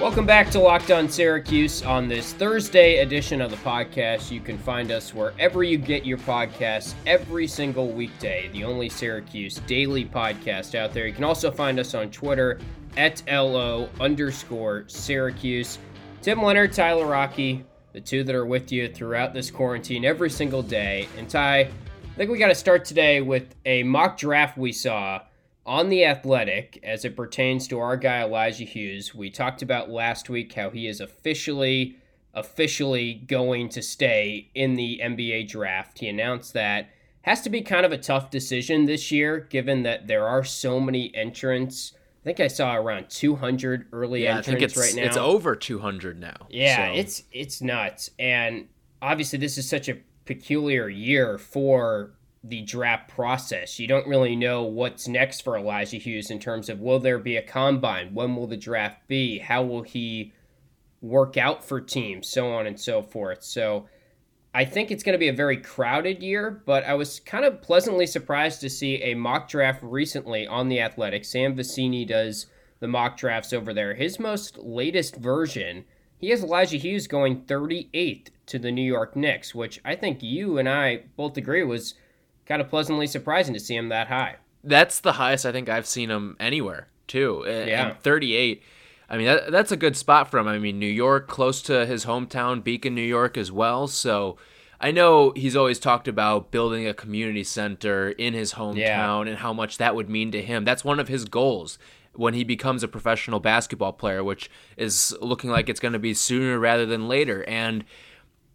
Welcome back to Locked On Syracuse on this Thursday edition of the podcast. You can find us wherever you get your podcasts every single weekday, the only Syracuse daily podcast out there. You can also find us on Twitter at LO underscore Syracuse. Tim Leonard, Tyler Rocky, the two that are with you throughout this quarantine every single day. And Ty, I think we got to start today with a mock draft we saw on the athletic as it pertains to our guy Elijah Hughes. We talked about last week how he is officially officially going to stay in the NBA draft. He announced that has to be kind of a tough decision this year given that there are so many entrants. I think I saw around 200 early yeah, entrants I think it's, right now. It's over 200 now. Yeah, so. it's it's nuts. And obviously this is such a peculiar year for the draft process. You don't really know what's next for Elijah Hughes in terms of will there be a combine? When will the draft be? How will he work out for teams? So on and so forth. So I think it's going to be a very crowded year, but I was kind of pleasantly surprised to see a mock draft recently on the Athletic. Sam Vecenie does the mock drafts over there. His most latest version, he has Elijah Hughes going 38th to the New York Knicks, which I think you and I both agree was – kind of pleasantly surprising to see him that high. That's the highest I think I've seen him anywhere too. Yeah, and 38. I mean that, that's a good spot for him. I mean New York, close to his hometown, Beacon, New York as well. So I know he's always talked about building a community center in his hometown yeah. and how much that would mean to him. That's one of his goals when he becomes a professional basketball player, which is looking like it's going to be sooner rather than later. And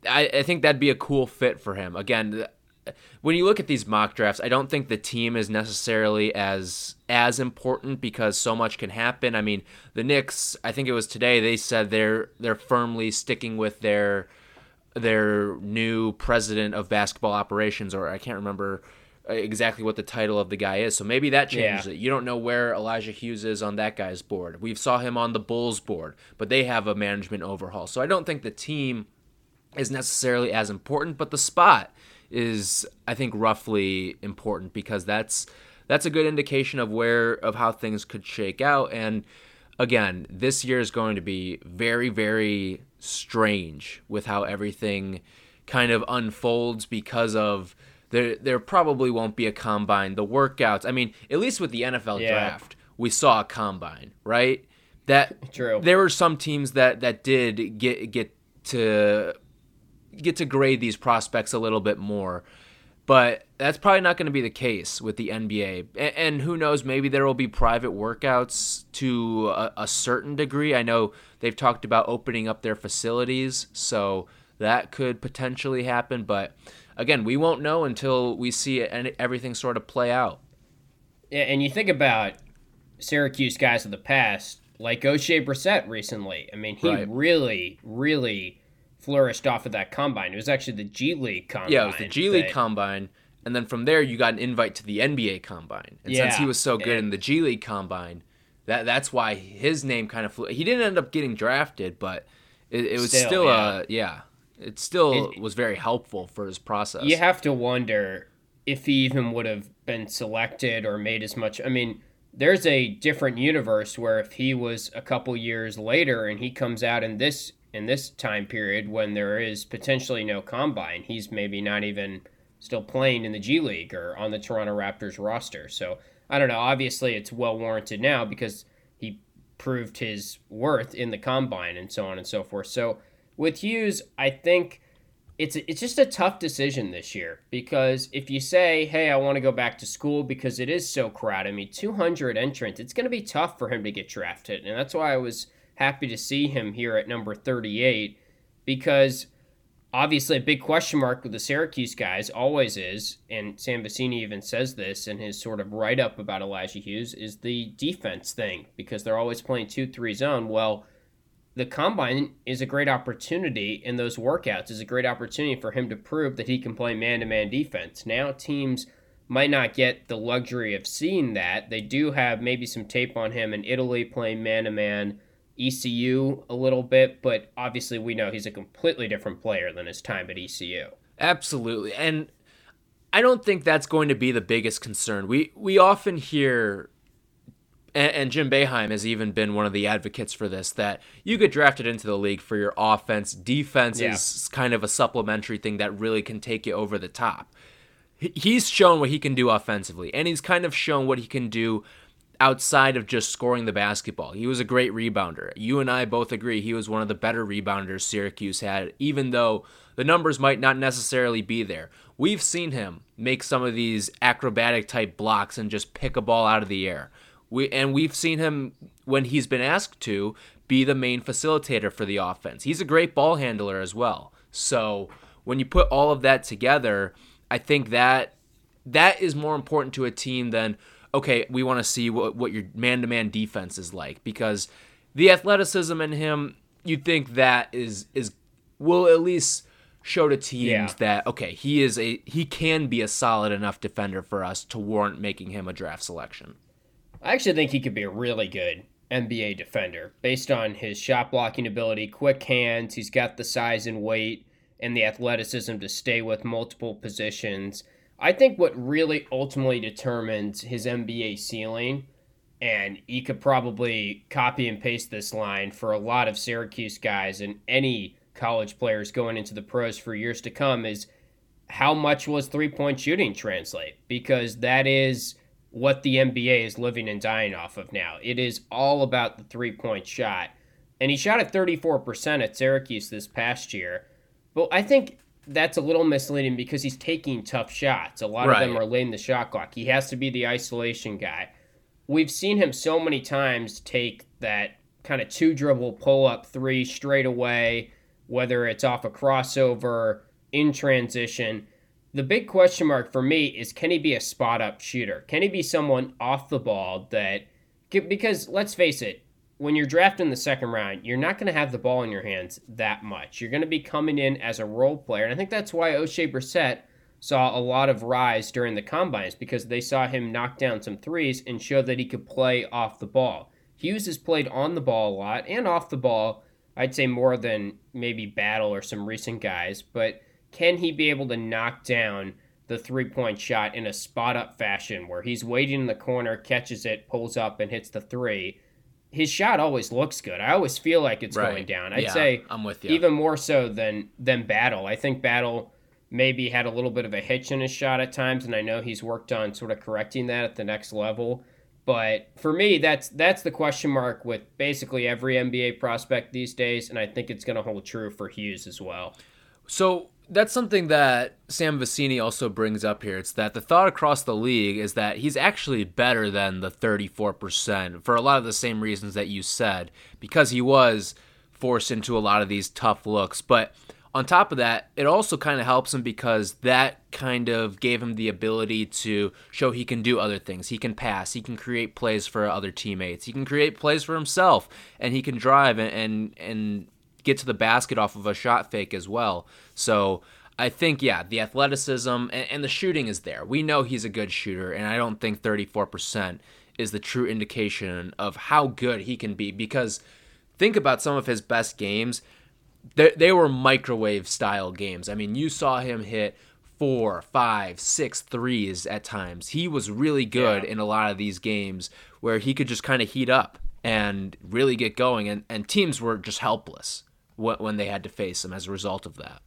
I, I think that'd be a cool fit for him. Again, when you look at these mock drafts, I don't think the team is necessarily as as important because so much can happen. I mean, the Knicks, I think it was today, they said they're they're firmly sticking with their their new president of basketball operations, or I can't remember uh, exactly what the title of the guy is. So maybe that changes yeah. it. You don't know where Elijah Hughes is on that guy's board. We've saw him on the Bulls board, but they have a management overhaul. So I don't think the team is necessarily as important, but the spot is I think roughly important because that's that's a good indication of where of how things could shake out and again this year is going to be very very strange with how everything kind of unfolds because of there there probably won't be a combine the workouts I mean at least with the NFL yeah. draft we saw a combine right that True. there were some teams that that did get get to get to grade these prospects a little bit more. But that's probably not going to be the case with the NBA. And, and, who knows, maybe there will be private workouts to a, a certain degree. I know they've talked about opening up their facilities, so that could potentially happen. But again, we won't know until we see it, everything sort of play out. Yeah, and you think about Syracuse guys of the past, like Oshae Brissett recently. I mean, he right. really, really flourished off of that combine. It was actually the G League combine. Yeah, it was the G League that... combine. And then from there, you got an invite to the NBA combine. And yeah, since he was so good in the G League combine, that that's why his name kind of flew. He didn't end up getting drafted, but it, it was still, still yeah. Uh, yeah, it still it, was very helpful for his process. You have to wonder if he even would have been selected or made as much. I mean, there's a different universe where if he was a couple years later and he comes out in this in this time period when there is potentially no combine. He's maybe not even still playing in the G League or on the Toronto Raptors roster. So I don't know. Obviously, it's well warranted now because he proved his worth in the combine and so on and so forth. So with Hughes, I think it's it's just a tough decision this year because if you say, "Hey, I want to go back to school because it is so crowded," I mean, 200 entrants, it's going to be tough for him to get drafted, and that's why I was happy to see him here at number 38 because obviously a big question mark with the Syracuse guys always is, and Sam Vecenie even says this in his sort of write up about Elijah Hughes, is the defense thing because they're always playing 2 3 zone. Well, the combine is a great opportunity, and those workouts is a great opportunity for him to prove that he can play man to man defense. Now, teams might not get the luxury of seeing that. They do have maybe some tape on him in Italy playing man to man ECU a little bit, but obviously we know he's a completely different player than his time at ECU. Absolutely. And I don't think that's going to be the biggest concern. We we often hear and, and Jim Boeheim has even been one of the advocates for this that you get drafted into the league for your offense. Defense yeah. is kind of a supplementary thing that really can take you over the top. He's shown what he can do offensively, and he's kind of shown what he can do outside of just scoring the basketball. He was a great rebounder. You and I both agree he was one of the better rebounders Syracuse had, even though the numbers might not necessarily be there. We've seen him make some of these acrobatic type blocks and just pick a ball out of the air. We and we've seen him when he's been asked to be the main facilitator for the offense. He's a great ball handler as well. So when you put all of that together, I think that that is more important to a team than okay, we want to see what what your man-to-man defense is like because the athleticism in him, you think that is is will at least show to teams yeah. that okay, he is a he can be a solid enough defender for us to warrant making him a draft selection. I actually think he could be a really good NBA defender based on his shot blocking ability, quick hands. He's got the size and weight and the athleticism to stay with multiple positions. I think what really ultimately determines his NBA ceiling, and you could probably copy and paste this line for a lot of Syracuse guys and any college players going into the pros for years to come, is how much was three point shooting translate? Because that is what the NBA is living and dying off of now. It is all about the three point shot. And he shot at 34% at Syracuse this past year. But I think that's a little misleading because he's taking tough shots. A lot right. of them are laying the shot clock. He has to be the isolation guy. We've seen him so many times take that kind of two dribble pull up three straight away, whether it's off a crossover, in transition the big question mark for me is can he be a spot up shooter? Can he be someone off the ball that because let's face it, when you're drafting the second round, you're not going to have the ball in your hands that much. You're going to be coming in as a role player, and I think that's why Oshae Brissett saw a lot of rise during the combines because they saw him knock down some threes and show that he could play off the ball. Hughes has played on the ball a lot and off the ball. I'd say more than maybe Battle or some recent guys, but can he be able to knock down the three point shot in a spot up fashion where he's waiting in the corner, catches it, pulls up, and hits the three? His shot always looks good. I always feel like it's right. going down. I'd yeah, say I'm with you. even more so than than Battle. I think Battle maybe had a little bit of a hitch in his shot at times, and I know he's worked on sort of correcting that at the next level. But for me, that's that's the question mark with basically every NBA prospect these days, and I think it's going to hold true for Hughes as well. So that's something that Sam Vecenie also brings up here. It's that the thought across the league is that he's actually better than the 34% for a lot of the same reasons that you said, because he was forced into a lot of these tough looks. But on top of that, it also kind of helps him because that kind of gave him the ability to show he can do other things. He can pass, he can create plays for other teammates, he can create plays for himself, and he can drive and and, and get to the basket off of a shot fake as well. So I think, yeah, the athleticism and, and, the shooting is there. We know he's a good shooter, and I don't think 34% is the true indication of how good he can be because think about some of his best games. They, they were microwave style games. I mean, you saw him hit four, five, six threes at times. He was really good yeah. in a lot of these games where he could just kind of heat up and really get going, and, and teams were just helpless when they had to face him as a result of that.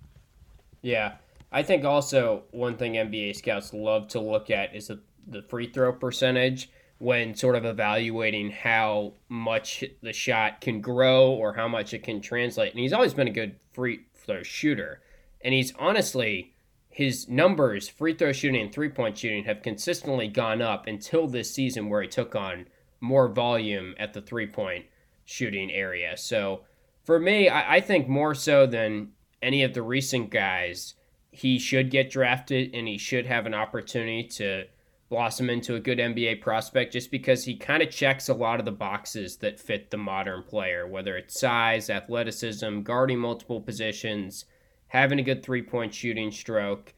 Yeah. I think also one thing NBA scouts love to look at is the, the free throw percentage when sort of evaluating how much the shot can grow or how much it can translate. And he's always been a good free throw shooter. And he's honestly, his numbers, free throw shooting and three point shooting, have consistently gone up until this season where he took on more volume at the three point shooting area. So for me, I, I think more so than any of the recent guys, he should get drafted and he should have an opportunity to blossom into a good NBA prospect just because he kind of checks a lot of the boxes that fit the modern player, whether it's size, athleticism, guarding multiple positions, having a good three point shooting stroke.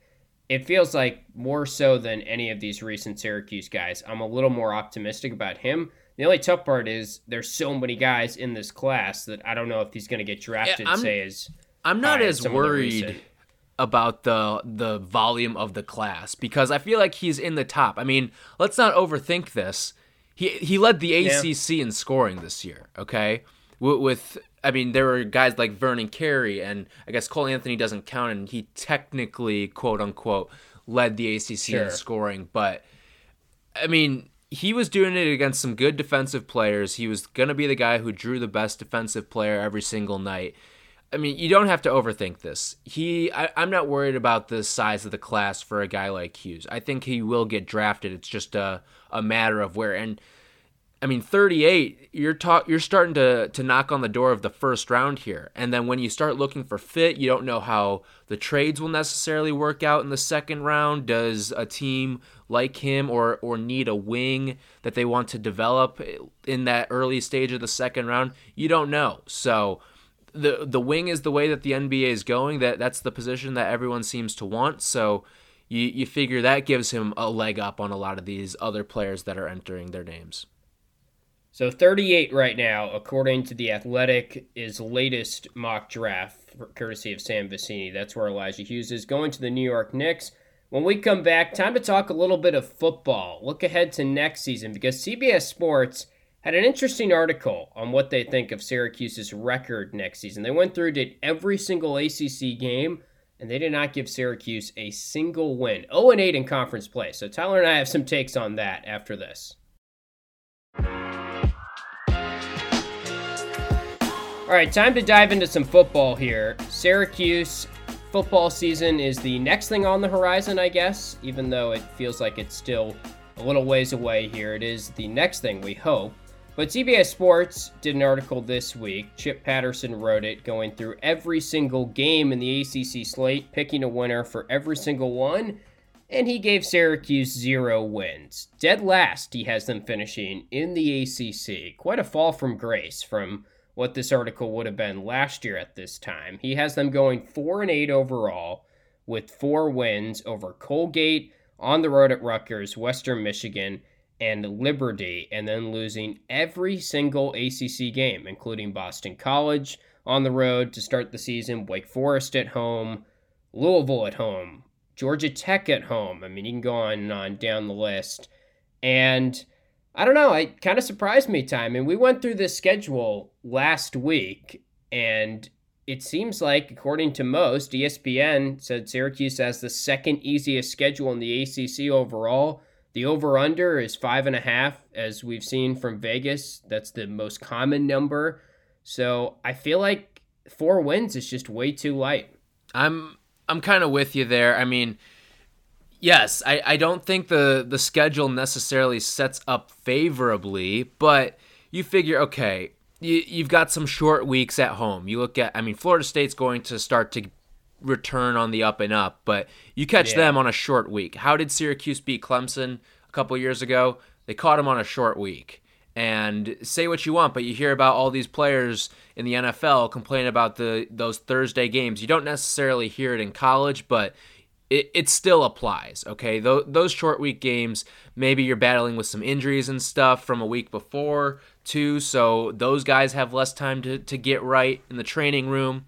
It feels like more so than any of these recent Syracuse guys. I'm a little more optimistic about him. The only tough part is there's so many guys in this class that I don't know if he's going to get drafted. Yeah, say as I'm not as worried about the the volume of the class because I feel like he's in the top. I mean, let's not overthink this. he he led the ACC yeah. in scoring this year. Okay, with, with I mean there were guys like Vernon Carey and I guess Cole Anthony doesn't count, and he technically quote unquote led the ACC sure. in scoring, but I mean he was doing it against some good defensive players. He was going to be the guy who drew the best defensive player every single night. I mean, you don't have to overthink this. He, I, am not worried about the size of the class for a guy like Hughes. I think he will get drafted. It's just a, a matter of where. And I mean, 38, you're talk, you're starting to to knock on the door of the first round here. And then when you start looking for fit, you don't know how the trades will necessarily work out in the second round. Does a team like him or or need a wing that they want to develop in that early stage of the second round? You don't know. So the the wing is the way that the NBA is going. That that's the position that everyone seems to want. So you you figure that gives him a leg up on a lot of these other players that are entering their names. So 38 right now, according to the Athletic, is latest mock draft, courtesy of Sam Vecenie. That's where Elijah Hughes is going to the New York Knicks. When we come back, time to talk a little bit of football. Look ahead to next season because CBS Sports had an interesting article on what they think of Syracuse's record next season. They went through, did every single ACC game, and they did not give Syracuse a single win. 0 8 in conference play. So Tyler and I have some takes on that after this. All right, time to dive into some football here. Syracuse football season is the next thing on the horizon, I guess, even though it feels like it's still a little ways away here. It is the next thing we hope. But CBS Sports did an article this week. Chip Patterson wrote it, going through every single game in the ACC slate, picking a winner for every single one, and he gave Syracuse zero wins. Dead last, he has them finishing in the ACC. Quite a fall from grace from what this article would have been last year at this time. He has them going 4 and 8 overall with four wins over Colgate, on the road at Rutgers, Western Michigan, and Liberty, and then losing every single ACC game, including Boston College on the road to start the season, Wake Forest at home, Louisville at home, Georgia Tech at home. I mean, you can go on and on down the list. And I don't know, it kind of surprised me, Time. And we went through this schedule last week, and it seems like, according to most, ESPN said Syracuse has the second easiest schedule in the ACC overall. The over under is five and a half, as we've seen from Vegas. That's the most common number. So I feel like four wins is just way too light. I'm I'm kind of with you there. I mean, yes, I, I don't think the the schedule necessarily sets up favorably, but you figure okay, you, you've got some short weeks at home. You look at, I mean, Florida State's going to start to return on the up and up, but you catch yeah. them on a short week. How did Syracuse beat Clemson a couple years ago? They caught them on a short week. And say what you want, but you hear about all these players in the NFL complain about the those Thursday games. You don't necessarily hear it in college, but it, it still applies. Okay, Th- those short week games, maybe you're battling with some injuries and stuff from a week before too, so those guys have less time to, to get right in the training room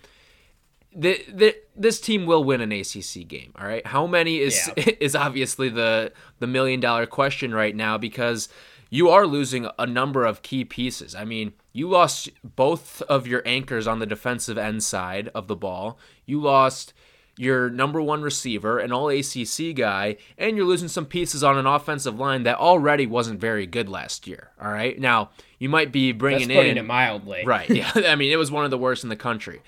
the, the, this team will win an ACC game. All right, how many is yeah. is obviously the the million dollar question right now because you are losing a number of key pieces. I mean, you lost both of your anchors on the defensive end side of the ball. You lost your number one receiver, an all ACC guy, and you're losing some pieces on an offensive line that already wasn't very good last year. All right, now you might be bringing That's putting in it mildly, right? Yeah, I mean, it was one of the worst in the country.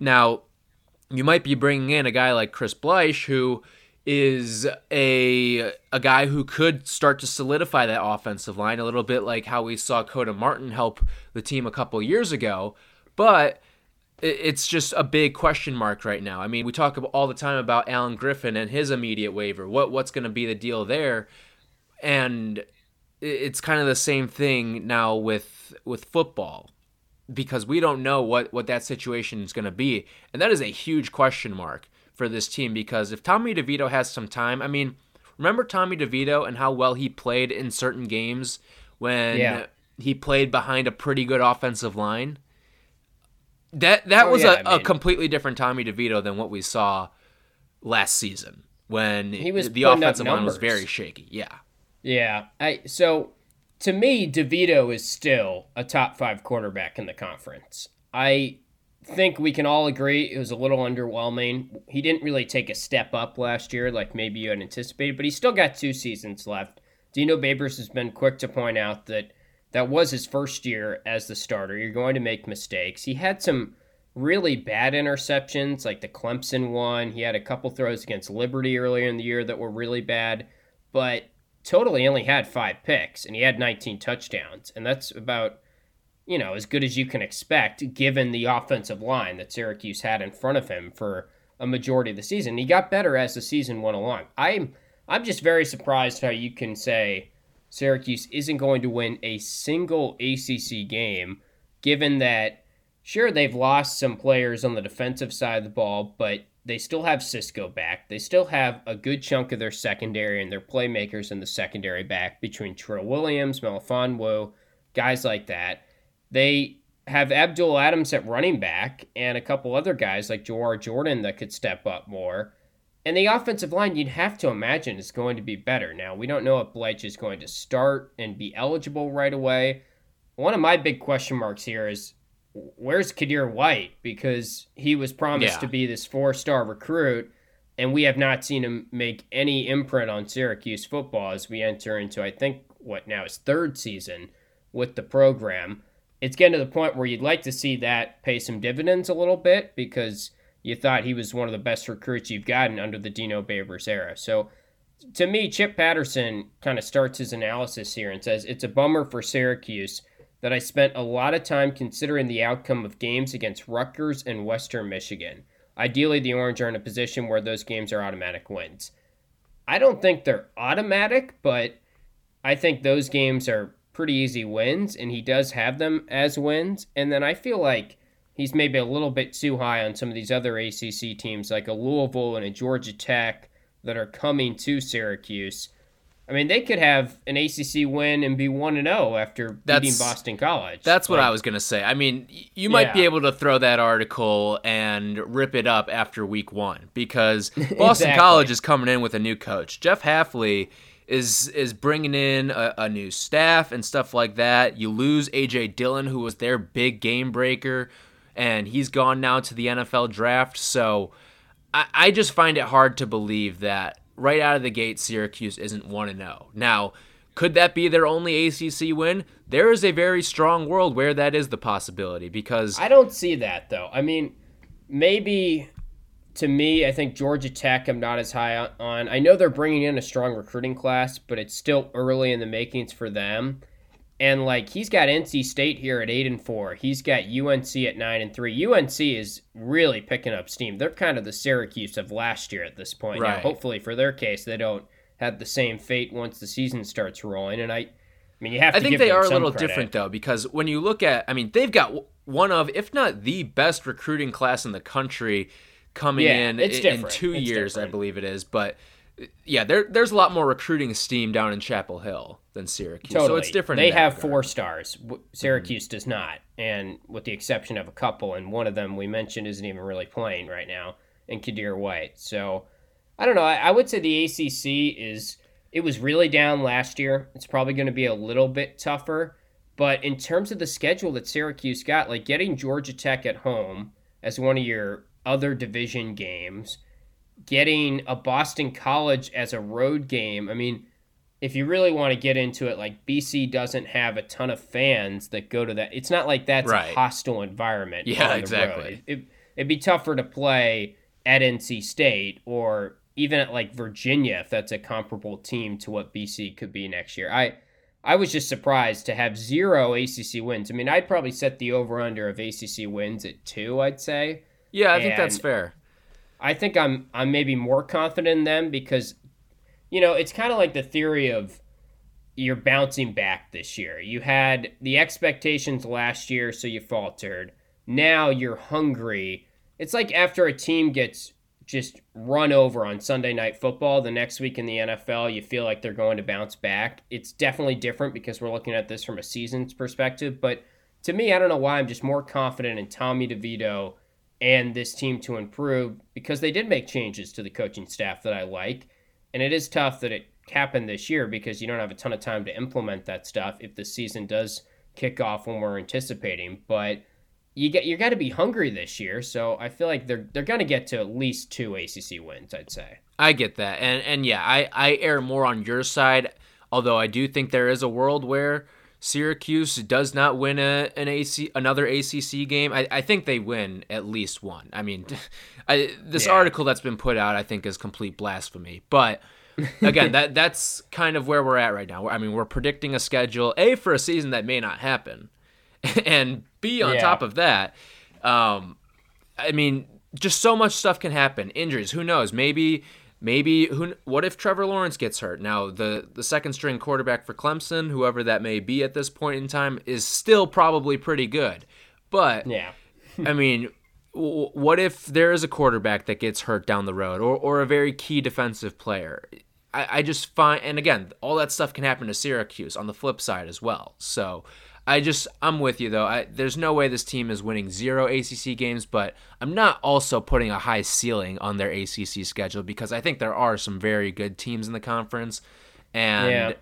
Now, you might be bringing in a guy like Chris Bleich, who is a a guy who could start to solidify that offensive line a little bit like how we saw Koda Martin help the team a couple years ago, but it's just a big question mark right now. I mean, we talk all the time about Alan Griffin and his immediate waiver. What what's going to be the deal there? And it's kind of the same thing now with with football because we don't know what, what that situation is going to be. And that is a huge question mark for this team because if Tommy DeVito has some time, I mean, remember Tommy DeVito and how well he played in certain games when yeah. he played behind a pretty good offensive line? That that oh, was yeah, a, I mean, a completely different Tommy DeVito than what we saw last season when he was the offensive line was very shaky. Yeah. Yeah. I so to me, DeVito is still a top five quarterback in the conference. I think we can all agree it was a little underwhelming. He didn't really take a step up last year like maybe you had anticipated, but he still got two seasons left. Dino Babers has been quick to point out that that was his first year as the starter. You're going to make mistakes. He had some really bad interceptions, like the Clemson one. He had a couple throws against Liberty earlier in the year that were really bad, but totally only had five picks and he had 19 touchdowns. And that's about, you know, as good as you can expect given the offensive line that Syracuse had in front of him for a majority of the season. He got better as the season went along. I'm I'm just very surprised how you can say Syracuse isn't going to win a single ACC game given that sure they've lost some players on the defensive side of the ball, but they still have Cisco back. They still have a good chunk of their secondary and their playmakers in the secondary back between Trill Williams, Melifonwu, guys like that. They have Abdul Adams at running back and a couple other guys like Jawhar Jordan that could step up more. And the offensive line, you'd have to imagine, is going to be better. Now, we don't know if Bleich is going to start and be eligible right away. One of my big question marks here is where's Kadir White? Because he was promised yeah. to be this four star recruit, and we have not seen him make any imprint on Syracuse football as we enter into, I think, what now is third season with the program. It's getting to the point where you'd like to see that pay some dividends a little bit because you thought he was one of the best recruits you've gotten under the Dino Babers era. So to me, Chip Patterson kind of starts his analysis here and says it's a bummer for Syracuse that I spent a lot of time considering the outcome of games against Rutgers and Western Michigan. Ideally, the Orange are in a position where those games are automatic wins. I don't think they're automatic, but I think those games are pretty easy wins, and he does have them as wins. And then I feel like he's maybe a little bit too high on some of these other ACC teams, like a Louisville and a Georgia Tech, that are coming to Syracuse I mean, they could have an ACC win and be one and zero oh after that's, beating Boston College. That's what I was gonna say. I mean, you might yeah. be able to throw that article and rip it up after week one because Boston exactly. College is coming in with a new coach. Jeff Hafley is is bringing in a, a, new staff and stuff like that. You lose AJ Dillon, who was their big game breaker, and he's gone now to the NFL draft. So I, I just find it hard to believe that right out of the gate, Syracuse isn't 1 0. Now, could that be their only ACC win? There is a very strong world where that is the possibility because. I don't see that, though. I mean, maybe to me, I think Georgia Tech, I'm not as high on. I know they're bringing in a strong recruiting class, but it's still early in the makings for them. And like he's got NC State here at eight and four. He's got UNC at nine and three. UNC is really picking up steam. They're kind of the Syracuse of last year at this point. Right. Now, hopefully for their case, they don't have the same fate once the season starts rolling. And I, I mean, you have. To. I think they are a little credit. different though, because when you look at, I mean, they've got one of, if not the best recruiting class in the country coming yeah, in in two it's years, different. I believe it is, but yeah, there there's a lot more recruiting steam down in Chapel Hill than Syracuse. Totally. So it's different. They have regard. four stars. Syracuse mm-hmm. does not, and with the exception of a couple, and one of them we mentioned isn't even really playing right now, and Kadir White. So I don't know. I, I would say the ACC is it was really down last year. It's probably going to be a little bit tougher, but in terms of the schedule that Syracuse got, like getting Georgia Tech at home as one of your other division games getting a Boston College as a road game. I mean, if you really want to get into it, like BC doesn't have a ton of fans that go to that. It's not like that's right. a hostile environment. Yeah, exactly. It, it'd be tougher to play at NC State or even at like Virginia if that's a comparable team to what BC could be next year. I I was just surprised to have zero ACC wins. I mean, I'd probably set the over under of ACC wins at two. I'd say. Yeah, I and think that's fair. I think I'm I'm maybe more confident in them because you know, it's kind of like the theory of you're bouncing back this year. You had the expectations last year so you faltered. Now you're hungry. It's like after a team gets just run over on Sunday night football the next week in the NFL, you feel like they're going to bounce back. It's definitely different because we're looking at this from a season's perspective, but to me, I don't know why I'm just more confident in Tommy DeVito and this team to improve because they did make changes to the coaching staff that I like. And it is tough that it happened this year because you don't have a ton of time to implement that stuff if the season does kick off when we're anticipating. But you get you got to be hungry this year, so I feel like they're they're going to get to at least two ACC wins. I'd say. I get that, and and yeah, I I err more on your side, although I do think there is a world where Syracuse does not win a, an AC another ACC game. I, I think they win at least one. I mean, I, this yeah. article that's been put out I think is complete blasphemy. But again, that that's kind of where we're at right now. I mean, we're predicting a schedule a for a season that may not happen, and b on yeah. top of that, um, I mean, just so much stuff can happen. Injuries, who knows? Maybe maybe who what if Trevor Lawrence gets hurt? Now the the second string quarterback for Clemson, whoever that may be at this point in time, is still probably pretty good. But yeah. I mean, what if there is a quarterback that gets hurt down the road or or a very key defensive player? I, I just find and again, all that stuff can happen to Syracuse on the flip side as well. So I just I'm with you though. I, there's no way this team is winning zero ACC games, but I'm not also putting a high ceiling on their ACC schedule because I think there are some very good teams in the conference, and yeah.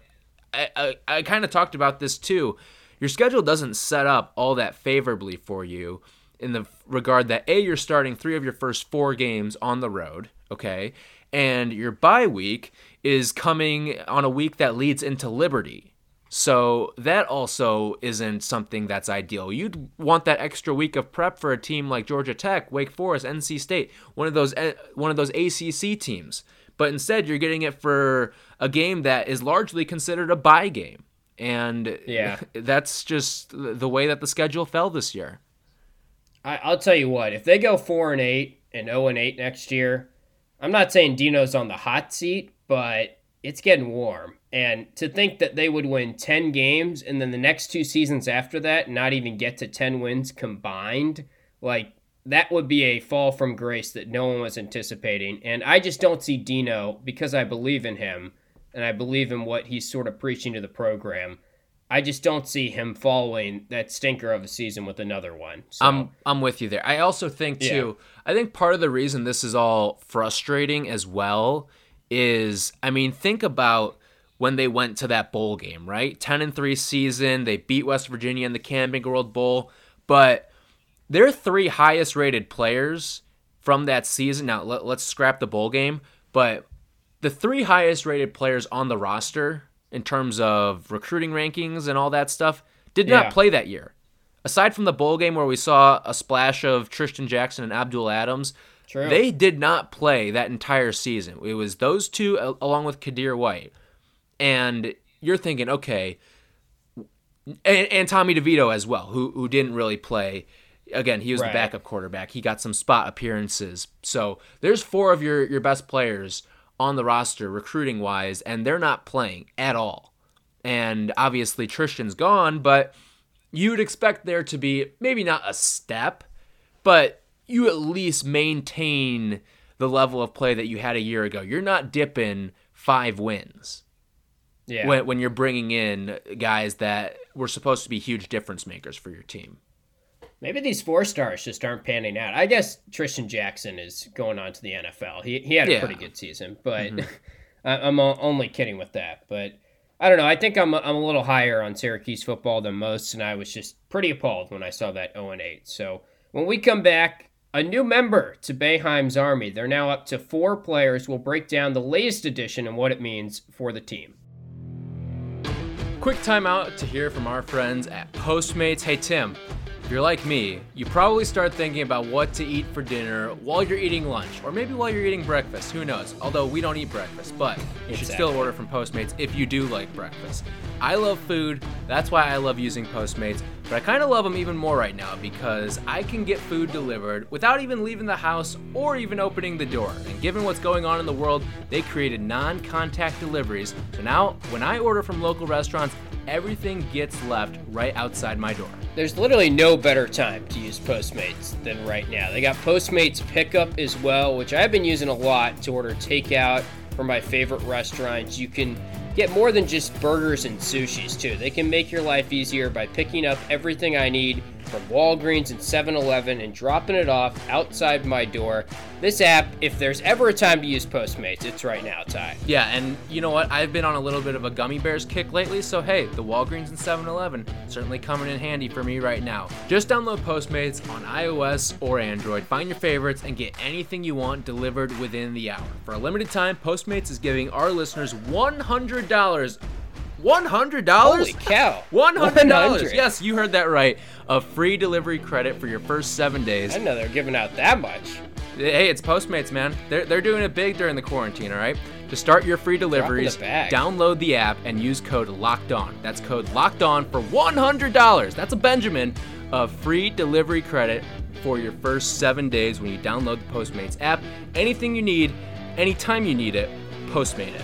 I, I, I kind of talked about this too. Your schedule doesn't set up all that favorably for you in the regard that a you're starting three of your first four games on the road, okay, and your bye week is coming on a week that leads into Liberty so that also isn't something that's ideal. You'd want that extra week of prep for a team like Georgia Tech, Wake Forest, NC State, one of those eh, one of those ACC teams. But instead, you're getting it for a game that is largely considered a bye game, and yeah, that's just the way that the schedule fell this year. I, will tell you what: if they go four and eight and zero and eight next year, I'm not saying Dino's on the hot seat, but it's getting warm. And to think that they would win 10 games and then the next two seasons after that not even get to 10 wins combined, like that would be a fall from grace that no one was anticipating. And I just don't see Dino because I believe in him and I believe in what he's sort of preaching to the program. I just don't see him following that stinker of a season with another one. So. I'm I'm with you there. I also think too. Yeah. I think part of the reason this is all frustrating as well is I mean think about when they went to that bowl game, right? 10 and 3 season, they beat West Virginia in the Camping World Bowl, but their three highest rated players from that season. Now, let, us scrap the bowl game, but the three highest rated players on the roster in terms of recruiting rankings and all that stuff did not play that year. Aside from the bowl game where we saw a splash of Trishton Jackson and Abdul Adams, True. they did not play that entire season. It was those two along with Kadir White and you're thinking, okay, and, and Tommy DeVito as well, who who didn't really play. Again, he was right. the backup quarterback. He got some spot appearances. So there's four of your your best players on the roster, recruiting wise, and they're not playing at all. And obviously Trishton's gone, but you'd expect there to be maybe not a step, but you at least maintain the level of play that you had a year ago. You're not dipping five wins. Yeah. When, when you're bringing in guys that were supposed to be huge difference makers for your team. Maybe these four stars just aren't panning out. I guess Trishton Jackson is going on to the NFL. He, he had a yeah. pretty good season, but mm-hmm. I'm only kidding with that. But I don't know. I think I'm, I'm a little higher on Syracuse football than most, and I was just pretty appalled when I saw that 0 8. So when we come back, a new member to Boeheim's Army. They're now up to four players. We'll break down the latest addition and what it means for the team. Quick timeout to hear from our friends at Postmates. Hey, Tim, if you're like me, you probably start thinking about what to eat for dinner while you're eating lunch, or maybe while you're eating breakfast. Who knows? Although we don't eat breakfast, but you exactly. should still order from Postmates if you do like breakfast. I love food, that's why I love using Postmates, but I kind of love them even more right now because I can get food delivered without even leaving the house or even opening the door. And given what's going on in the world, they created non contact deliveries. So now, when I order from local restaurants, everything gets left right outside my door. There's literally no better time to use Postmates than right now. They got Postmates pickup as well, which I've been using a lot to order takeout from my favorite restaurants. You can get more than just burgers and sushis, too. They can make your life easier by picking up everything I need from Walgreens and 7 Eleven and dropping it off outside my door. This app, if there's ever a time to use Postmates, it's right now, Ty. Yeah, and you know what? I've been on a little bit of a gummy bears kick lately, so hey, the Walgreens and 7 Eleven certainly coming in handy for me right now. Just download Postmates on iOS or Android, find your favorites, and get anything you want delivered within the hour. For a limited time, Postmates is giving our listeners $100 one hundred dollars? Holy cow! One hundred dollars. Yes, you heard that right. A free delivery credit for your first seven days. I know they're giving out that much. Hey, it's Postmates, man. They're they're doing it big during the quarantine. All right. To start your free deliveries, download the app and use code Locked On. That's code Locked On for one hundred dollars. That's a Benjamin of free delivery credit for your first seven days when you download the Postmates app. Anything you need, anytime you need it, Postmate it.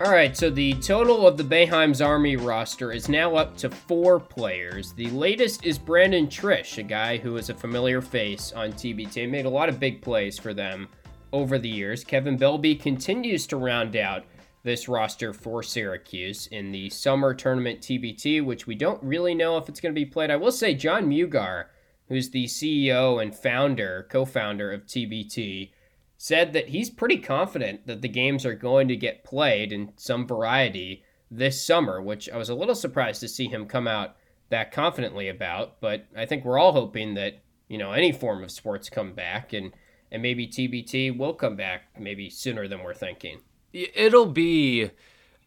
All right, so the total of the Boeheim's Army roster is now up to four players. The latest is Brandon Triche, a guy who is a familiar face on TBT, made a lot of big plays for them over the years. Kevin Belbey continues to round out this roster for Syracuse in the summer tournament TBT, which we don't really know if it's going to be played. I will say Jon Mugar, who's the CEO and founder, co-founder of TBT, said that he's pretty confident that the games are going to get played in some variety this summer, which I was a little surprised to see him come out that confidently about. But I think we're all hoping that, you know, any form of sports come back and, and maybe TBT will come back maybe sooner than we're thinking. It'll be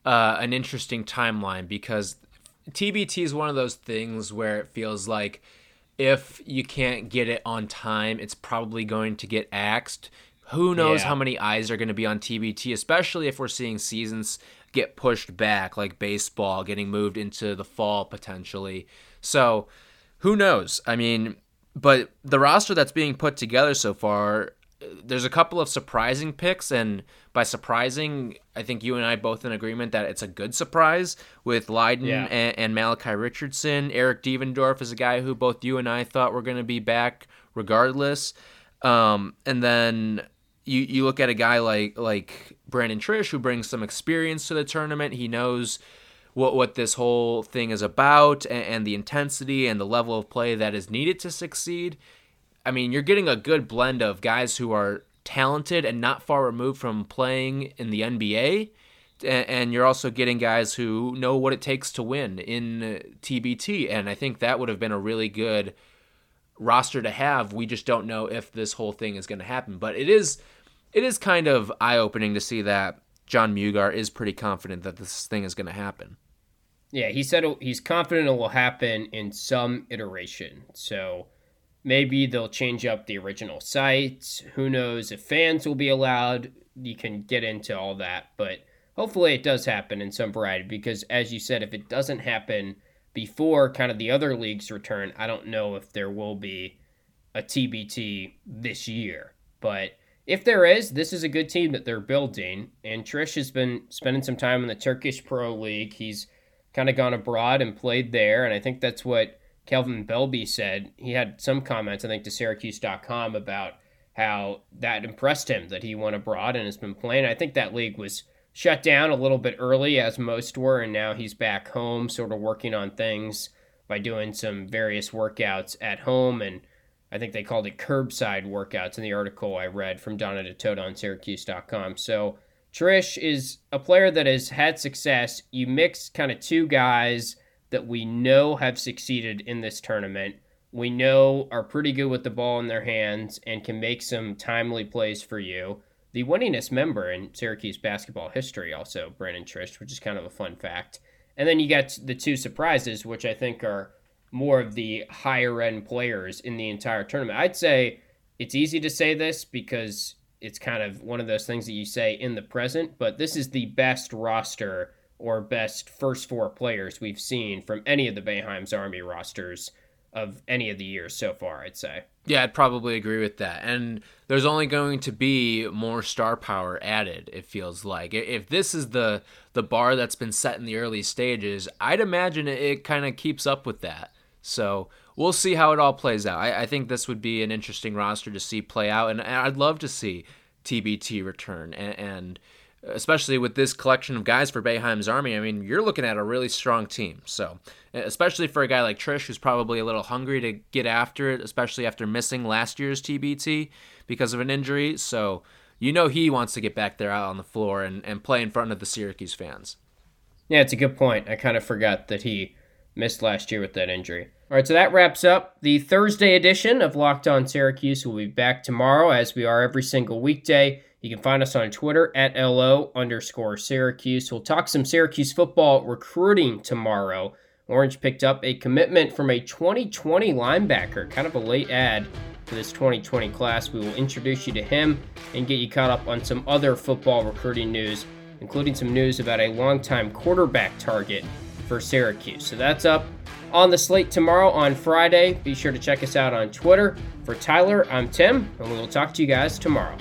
uh, an interesting timeline because TBT is one of those things where it feels like if you can't get it on time, it's probably going to get axed who knows yeah. how many eyes are going to be on TBT, especially if we're seeing seasons get pushed back, like baseball getting moved into the fall potentially. So, who knows? I mean, but the roster that's being put together so far, there's a couple of surprising picks, and by surprising, I think you and I both in agreement that it's a good surprise with Lydon yeah. and, and Malachi Richardson. Eric Devendorf is a guy who both you and I thought were going to be back regardless. Um, and then you you look at a guy like like Brandon Triche who brings some experience to the tournament. He knows what what this whole thing is about and, and, the intensity and the level of play that is needed to succeed. I mean, you're getting a good blend of guys who are talented and not far removed from playing in the NBA. And you're also getting guys who know what it takes to win in TBT. And I think that would have been a really good roster to have. We just don't know if this whole thing is going to happen. But it is it is kind of eye opening to see that Jon Mugar is pretty confident that this thing is going to happen. Yeah, he said he's confident it will happen in some iteration. So maybe they'll change up the original sites. Who knows if fans will be allowed? You can get into all that, but hopefully it does happen in some variety because, as you said, if it doesn't happen before kind of the other leagues return, I don't know if there will be a TBT this year. But if there is, this is a good team that they're building. And Triche has been spending some time in the Turkish Pro League. He's kind of gone abroad and played there. And I think that's what Kevin Belbey said. He had some comments, I think, to Syracuse.com about how that impressed him that he went abroad and has been playing. I think that league was shut down a little bit early, as most were, and now he's back home, sort of working on things by doing some various workouts at home. And I think they called it curbside workouts in the article I read from Donna Ditota on Syracuse.com. So Triche is a player that has had success. You mix kind of two guys that we know have succeeded in this tournament. We know are pretty good with the ball in their hands and can make some timely plays for you the winningest member in Syracuse basketball history, also Brandon Triche, which is kind of a fun fact. And then you got the two surprises, which I think are more of the higher end players in the entire tournament. I'd say it's easy to say this because it's kind of one of those things that you say in the present, but this is the best roster or best first four players we've seen from any of the Boeheim's Army rosters of any of the years so far, I'd say. Yeah, I'd probably agree with that. And there's only going to be more star power added, it feels like. If this is the the bar that's been set in the early stages, I'd imagine it, it kind of keeps up with that. So we'll see how it all plays out. I, I, think this would be an interesting roster to see play out, and, and I'd love to see TBT return and, and especially with this collection of guys for Boeheim's Army, I mean, you're looking at a really strong team. So, especially for a guy like Triche, who's probably a little hungry to get after it, especially after missing last year's TBT because of an injury. So, you know, he wants to get back there out on the floor and, and play in front of the Syracuse fans. Yeah, it's a good point. I kind of forgot that he missed last year with that injury. All right, so that wraps up the Thursday edition of Locked On Syracuse. We'll be back tomorrow, as we are every single weekday. You can find us on Twitter at LO underscore Syracuse. We'll talk some Syracuse football recruiting tomorrow. Orange picked up a commitment from a 2020 linebacker, kind of a late add for this 2020 class. We will introduce you to him and get you caught up on some other football recruiting news, including some news about a longtime quarterback target for Syracuse. So that's up on the slate tomorrow on Friday. Be sure to check us out on Twitter. For Tyler, I'm Tim, and we will talk to you guys tomorrow.